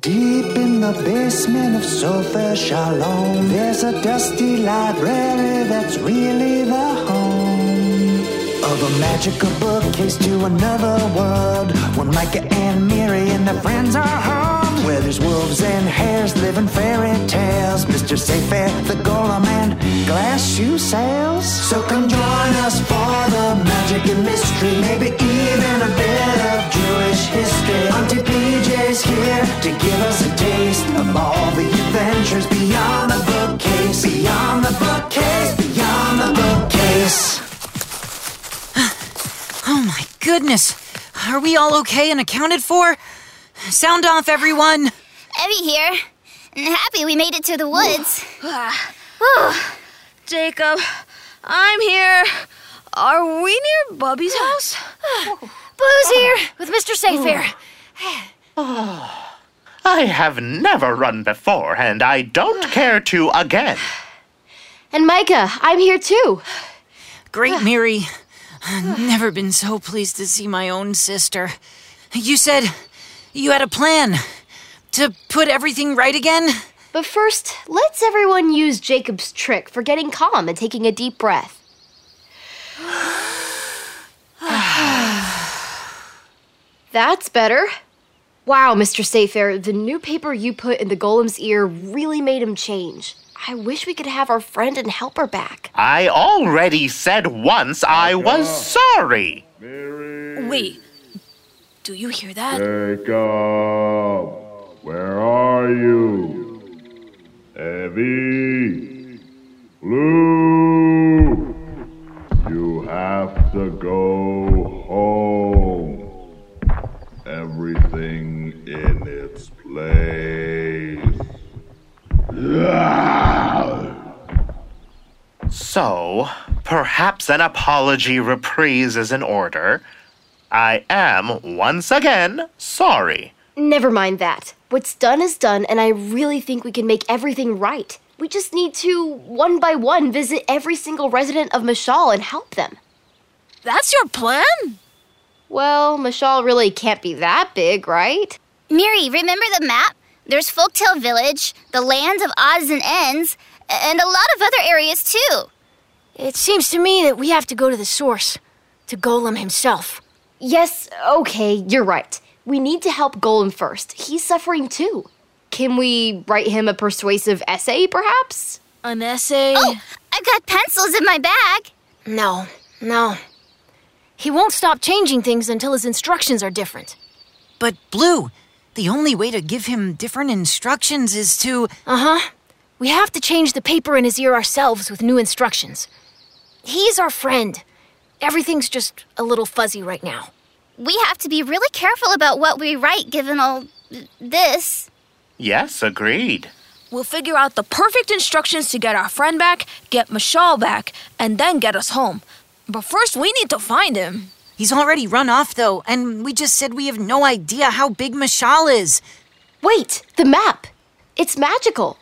Deep in the basement of Sofa Shalom, there's a dusty library that's really the home of a magical bookcase to another world. Where Micah and Miri and their friends are home, where there's wolves and hares living fairy tales. Mr. Sayfair, the golem, and glass shoe sales. So come join us for the taste all the adventures beyond the bookcase, beyond the bookcase, beyond the bookcase. Oh my goodness. Are we all okay and accounted for? Sound off, everyone. Evie here. And happy we made it to the woods. Jacob, I'm here. Are we near Bubby's house? Blue's oh. here with Mr. Sayfair. Oh. I have never run before, and I don't care to again. And Micah, I'm here too. Great, Miri. Never been so pleased to see my own sister. You said you had a plan to put everything right again? But first, let's everyone use Jacob's trick for getting calm and taking a deep breath. That's better. Wow, Mr. Sayfair, the new paper you put in the golem's ear really made him change. I wish we could have our friend and helper back. I already said once I was sorry. Wait, do you hear that? Jacob, where are you? Evie, Blue, you have to go its place. So, perhaps an apology reprise is in order. I am, once again, sorry. Never mind that. What's done is done, and I really think we can make everything right. We just need to, one by one, visit every single resident of Mashal and help them. That's your plan? Well, Mashal really can't be that big, right? Miri, remember the map? There's Folktale Village, the land of odds and ends, and a lot of other areas too. It seems to me that we have to go to the source, to Golem himself. Yes, okay, you're right. We need to help Golem first. He's suffering too. Can we write him a persuasive essay, perhaps? An essay? Oh, I've got pencils in my bag. No, no. He won't stop changing things until his instructions are different. But, Blue, the only way to give him different instructions is to. Uh huh. We have to change the paper in his ear ourselves with new instructions. He's our friend. Everything's just a little fuzzy right now. We have to be really careful about what we write given all this. Yes, agreed. We'll figure out the perfect instructions to get our friend back, get Mashal back, and then get us home. But first, we need to find him. He's already run off, though, and we just said we have no idea how big Mashal is. Wait, the map! It's magical.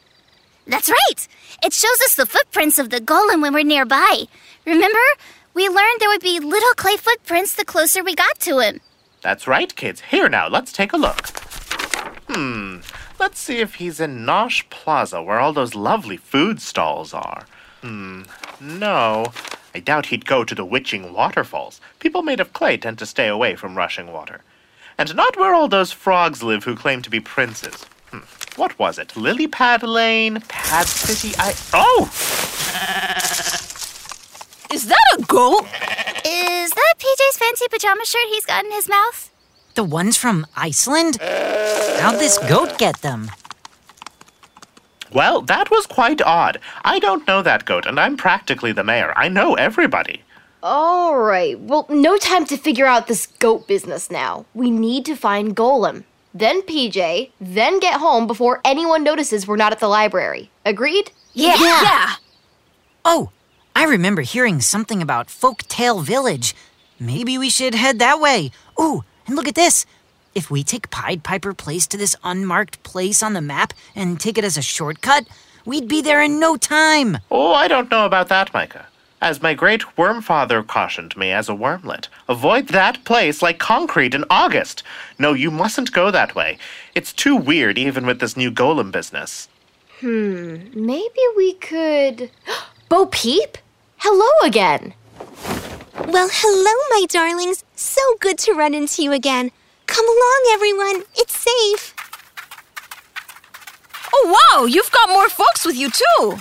That's right. It shows us the footprints of the golem when we're nearby. Remember? We learned there would be little clay footprints the closer we got to him. That's right, kids. Here now, let's take a look. Hmm, let's see if he's in Nosh Plaza, where all those lovely food stalls are. Hmm, no. I doubt he'd go to the witching waterfalls. People made of clay tend to stay away from rushing water. And not where all those frogs live who claim to be princes. Hmm, what was it? Lily Pad Lane? Pad City? I. Oh! Is that a goat? Is that PJ's fancy pajama shirt he's got in his mouth? The ones from Iceland? How'd this goat get them? Well, that was quite odd. I don't know that goat, and I'm practically the mayor. I know everybody. All right, well, no time to figure out this goat business now. We need to find Golem, then PJ, then get home before anyone notices we're not at the library. Agreed? Yeah. Yeah. Oh, I remember hearing something about Folktale Village. Maybe we should head that way. Ooh, and look at this. If we take Pied Piper Place to this unmarked place on the map and take it as a shortcut, we'd be there in no time. Oh, I don't know about that, Micah. As my great worm father cautioned me as a wormlet, avoid that place like concrete in August. No, you mustn't go that way. It's too weird, even with this new golem business. Hmm, maybe we could. Bo Peep? Hello again. Well, hello, my darlings. So good to run into you again. Come along, everyone. It's safe. Oh, wow, you've got more folks with you, too.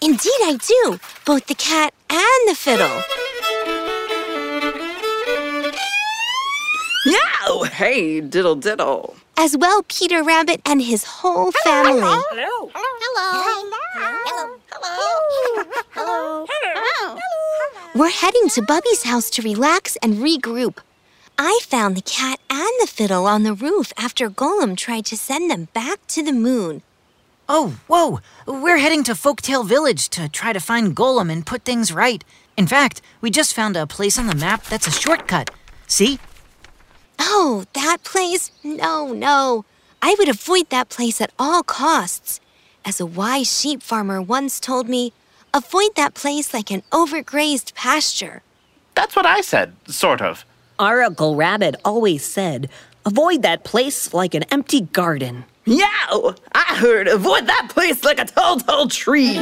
Indeed, I do. Both the cat and the fiddle. Meow! Hey, diddle diddle. As well, Peter Rabbit and his whole family. Hello. Hello. Hello. Hello. Hello. Hello. Hello. We're heading to Bubby's house to relax and regroup. I found the cat and the fiddle on the roof after Golem tried to send them back to the moon. Oh, whoa! We're heading to Folktale Village to try to find Golem and put things right. In fact, we just found a place on the map that's a shortcut. See? Oh, that place? No, no. I would avoid that place at all costs. As a wise sheep farmer once told me, avoid that place like an overgrazed pasture. That's what I said, sort of. Our Uncle Rabbit always said, avoid that place like an empty garden. Meow! I heard avoid that place like a tall, tall tree.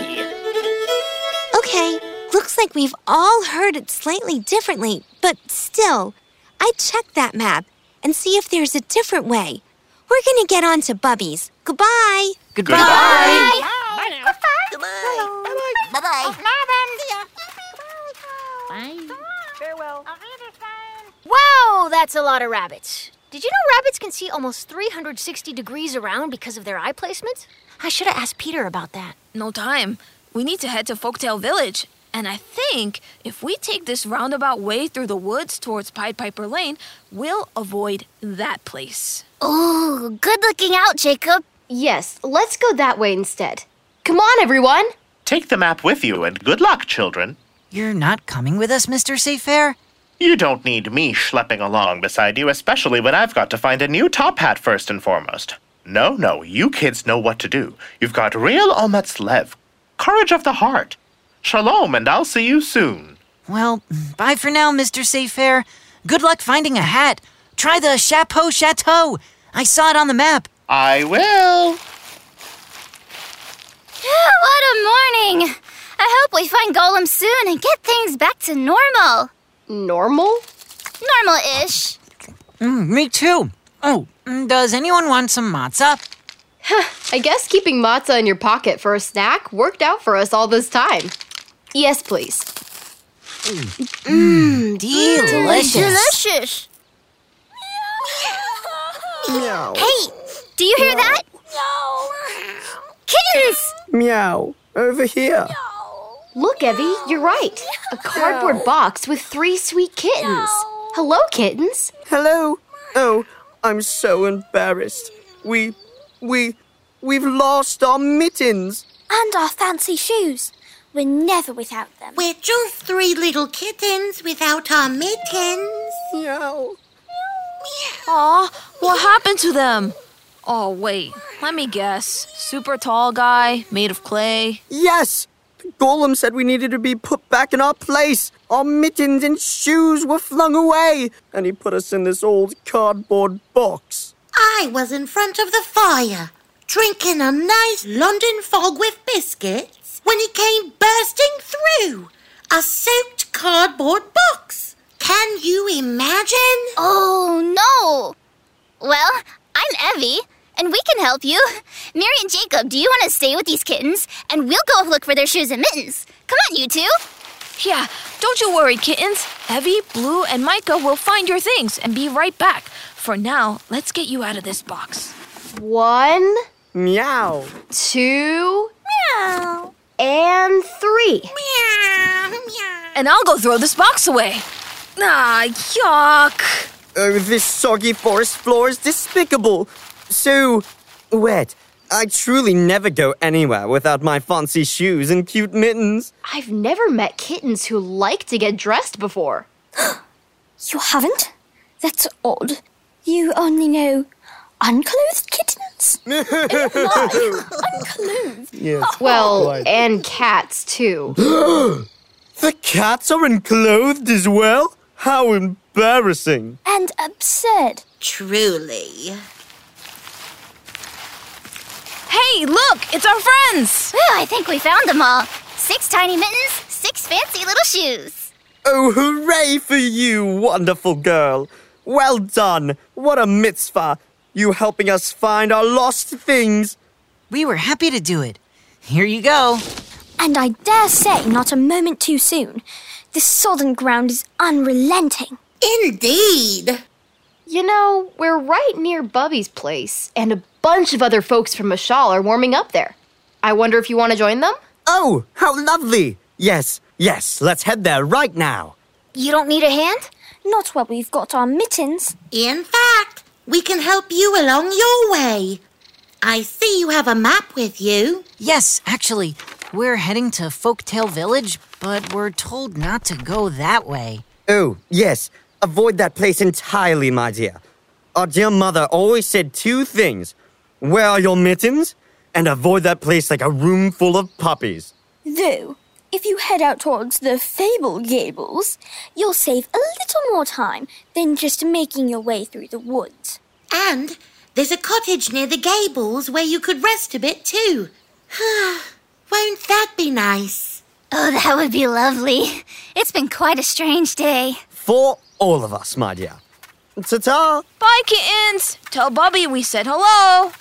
Okay, looks like we've all heard it slightly differently, but still, I'd check that map and see if there's a different way. We're gonna get on to Bubby's. Goodbye. Goodbye. Wow, that's a lot of rabbits. Did you know rabbits can see almost 360 degrees around because of their eye placement? I should have asked Peter about that. No time. We need to head to Folktale Village. And I think if we take this roundabout way through the woods towards Pied Piper Lane, we'll avoid that place. Oh, good looking out, Jacob. Yes, let's go that way instead. Come on, everyone. Take the map with you, and good luck, children. You're not coming with us, Mr. Sayfair? You don't need me schlepping along beside you, especially when I've got to find a new top hat first and foremost. No, no, you kids know what to do. You've got real Omets Lev, courage of the heart. Shalom, and I'll see you soon. Well, bye for now, Mr. Sayfair. Good luck finding a hat. Try the Chapeau Chateau. I saw it on the map. I will. What a morning. I hope we find Golem soon and get things back to normal. Normal? Normal-ish. Mm, me too. Oh, mm, does anyone want some matzah? I guess keeping matzah in your pocket for a snack worked out for us all this time. Yes, please. Mmm, delicious. Delicious. Meow. Hey, do you hear that? Kittens! Meow. Over here. Look, Evie, you're right. A cardboard box with three sweet kittens. Hello, kittens. Hello. Oh, I'm so embarrassed. We, we, we've lost our mittens. And our fancy shoes. We're never without them. We're just three little kittens without our mittens. Meow. Aw, what happened to them? Oh, wait, let me guess. Super tall guy, made of clay. Yes. Golem said we needed to be put back in our place. Our mittens and shoes were flung away, and he put us in this old cardboard box. I was in front of the fire, drinking a nice London fog with biscuits, when he came bursting through. A soaked cardboard box. Can you imagine? Oh, no. Well, I'm Evie, and we can help you. Miri and Jacob, do you want to stay with these kittens? And we'll go look for their shoes and mittens. Come on, you two. Yeah, don't you worry, kittens. Evie, Blue, and Micah will find your things and be right back. For now, let's get you out of this box. One, Meow. two, Meow. and three. Meow, meow. And I'll go throw this box away. Ah, yuck. Oh, this soggy forest floor is despicable. So wet. I truly never go anywhere without my fancy shoes and cute mittens. I've never met kittens who like to get dressed before. You haven't? That's odd. You only know unclothed kittens? unclothed? Yes. Oh. Well, Quite. and cats too. The cats are enclosed as well? How embarrassing. And absurd. Truly. Hey, look! It's our friends! Whew, I think we found them all. Six tiny mittens, six fancy little shoes. Oh, hooray for you, wonderful girl. Well done. What a mitzvah. You helping us find our lost things. We were happy to do it. Here you go. And I dare say not a moment too soon. This sodden ground is unrelenting. Indeed. You know, we're right near Bubby's place, and a bunch of other folks from Mashal are warming up there. I wonder if you want to join them? Oh, how lovely. Yes, yes, let's head there right now. You don't need a hand? Not while we've got our mittens. In fact, we can help you along your way. I see you have a map with you. Yes, actually, we're heading to Folktale Village, but we're told not to go that way. Oh, yes. Avoid that place entirely, my dear. Our dear mother always said two things Where are your mittens? And avoid that place like a room full of puppies. Though, if you head out towards the Fable Gables, you'll save a little more time than just making your way through the woods. And there's a cottage near the gables where you could rest a bit too. Won't that be nice? Oh, that would be lovely. It's been quite a strange day. For all of us, my dear. Ta ta! Bye, kittens! Tell Bubby we said hello!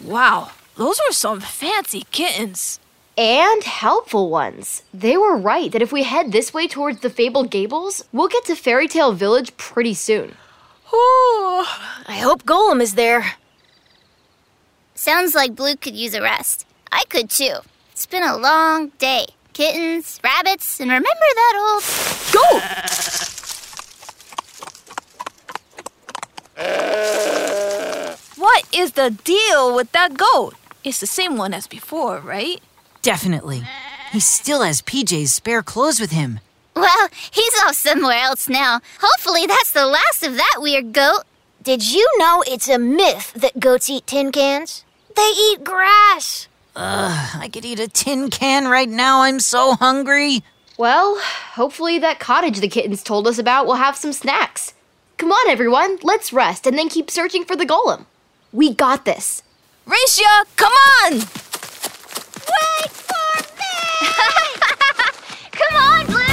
Wow, those were some fancy kittens. And helpful ones. They were right that if we head this way towards the Fable Gables, we'll get to Fairy Tale Village pretty soon. Ooh, I hope Golem is there. Sounds like Blue could use a rest. I could too. It's been a long day. Kittens, rabbits, and remember that old. Go! What is the deal with that goat? It's the same one as before, right? Definitely. He still has PJ's spare clothes with him. Well, he's off somewhere else now. Hopefully, that's the last of that weird goat. Did you know it's a myth that goats eat tin cans? They eat grass. Ugh, I could eat a tin can right now. I'm so hungry. Well, hopefully that cottage the kittens told us about will have some snacks. Come on, everyone, let's rest and then keep searching for the golem. We got this. Raisha, come on! Wait for me! come on, Blue!